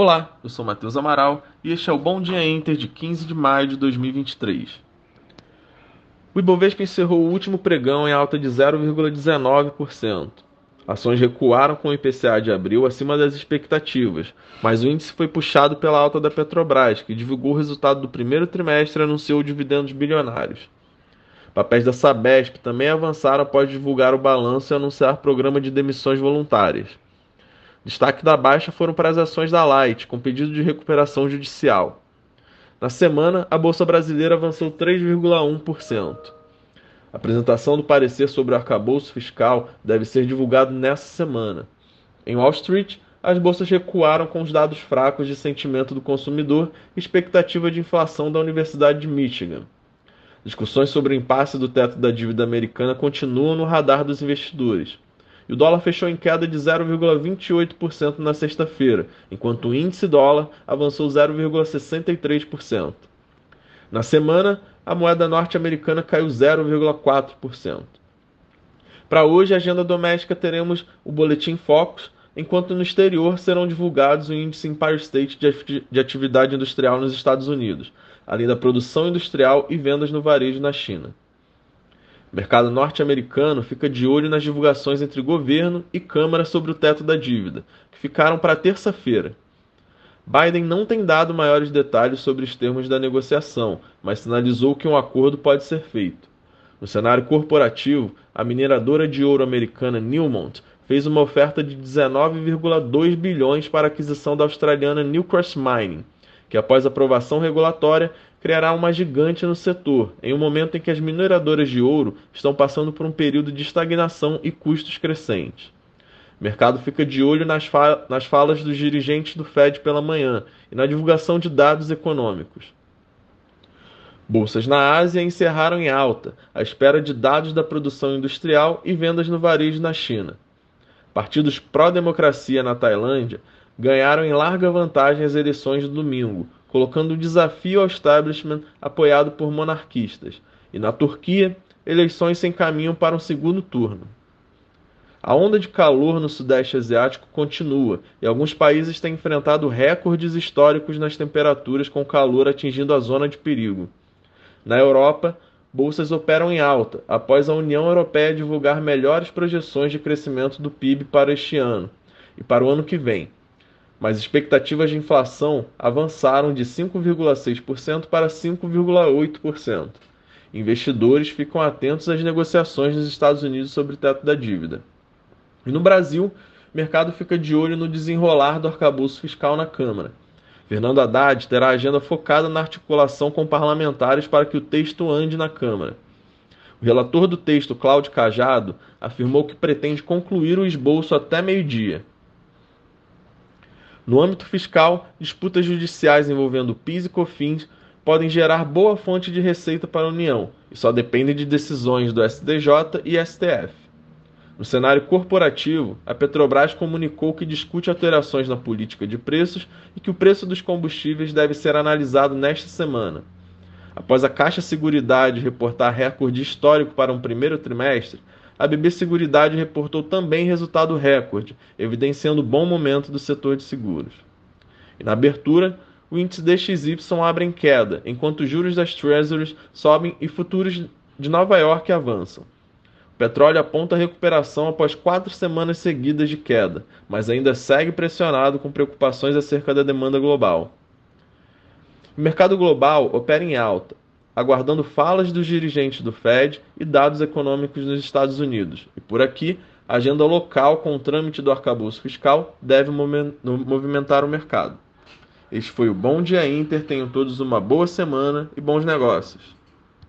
Olá, eu sou Matheus Amaral e este é o Bom Dia Inter de 15 de maio de 2023. O Ibovespa encerrou o último pregão em alta de 0,19%. Ações recuaram com o IPCA de abril acima das expectativas, mas o índice foi puxado pela alta da Petrobras, que divulgou o resultado do primeiro trimestre e anunciou dividendos bilionários. Papéis da Sabesp também avançaram após divulgar o balanço e anunciar programa de demissões voluntárias. Destaque da baixa foram para as ações da Light, com pedido de recuperação judicial. Na semana, a Bolsa Brasileira avançou 3,1%. A apresentação do parecer sobre o arcabouço fiscal deve ser divulgado nesta semana. Em Wall Street, as bolsas recuaram com os dados fracos de sentimento do consumidor e expectativa de inflação da Universidade de Michigan. Discussões sobre o impasse do teto da dívida americana continuam no radar dos investidores e o dólar fechou em queda de 0,28% na sexta-feira, enquanto o índice dólar avançou 0,63%. Na semana, a moeda norte-americana caiu 0,4%. Para hoje, a agenda doméstica teremos o boletim Focus, enquanto no exterior serão divulgados o índice Empire State de atividade industrial nos Estados Unidos, além da produção industrial e vendas no varejo na China. O mercado norte-americano fica de olho nas divulgações entre governo e Câmara sobre o teto da dívida, que ficaram para terça-feira. Biden não tem dado maiores detalhes sobre os termos da negociação, mas sinalizou que um acordo pode ser feito. No cenário corporativo, a mineradora de ouro americana Newmont fez uma oferta de 19,2 bilhões para a aquisição da australiana Newcrest Mining, que após aprovação regulatória criará uma gigante no setor, em um momento em que as mineradoras de ouro estão passando por um período de estagnação e custos crescentes. O mercado fica de olho nas, fa nas falas dos dirigentes do Fed pela manhã e na divulgação de dados econômicos. Bolsas na Ásia encerraram em alta, à espera de dados da produção industrial e vendas no varejo na China. Partidos pró-democracia na Tailândia ganharam em larga vantagem as eleições de domingo, colocando desafio ao establishment apoiado por monarquistas, e na Turquia, eleições se encaminham para um segundo turno. A onda de calor no Sudeste Asiático continua e alguns países têm enfrentado recordes históricos nas temperaturas com calor atingindo a zona de perigo. Na Europa, bolsas operam em alta após a União Europeia divulgar melhores projeções de crescimento do PIB para este ano e para o ano que vem, mas expectativas de inflação avançaram de 5,6% para 5,8%. Investidores ficam atentos às negociações nos Estados Unidos sobre o teto da dívida. E no Brasil, o mercado fica de olho no desenrolar do arcabouço fiscal na Câmara. Fernando Haddad terá agenda focada na articulação com parlamentares para que o texto ande na Câmara. O relator do texto, Cláudio Cajado, afirmou que pretende concluir o esboço até meio-dia. No âmbito fiscal, disputas judiciais envolvendo PIS e COFINS podem gerar boa fonte de receita para a União e só dependem de decisões do STJ e STF. No cenário corporativo, a Petrobras comunicou que discute alterações na política de preços e que o preço dos combustíveis deve ser analisado nesta semana. Após a Caixa Seguridade reportar recorde histórico para um primeiro trimestre, a BB Seguridade reportou também resultado recorde, evidenciando o bom momento do setor de seguros. E na abertura, o índice DXY abre em queda, enquanto os juros das Treasuries sobem e futuros de Nova York avançam. O petróleo aponta recuperação após quatro semanas seguidas de queda, mas ainda segue pressionado com preocupações acerca da demanda global. O mercado global opera em alta, aguardando falas dos dirigentes do Fed e dados econômicos nos Estados Unidos. E por aqui, a agenda local com o trâmite do arcabouço fiscal deve movimentar o mercado. Este foi o Bom Dia Inter. Tenham todos uma boa semana e bons negócios.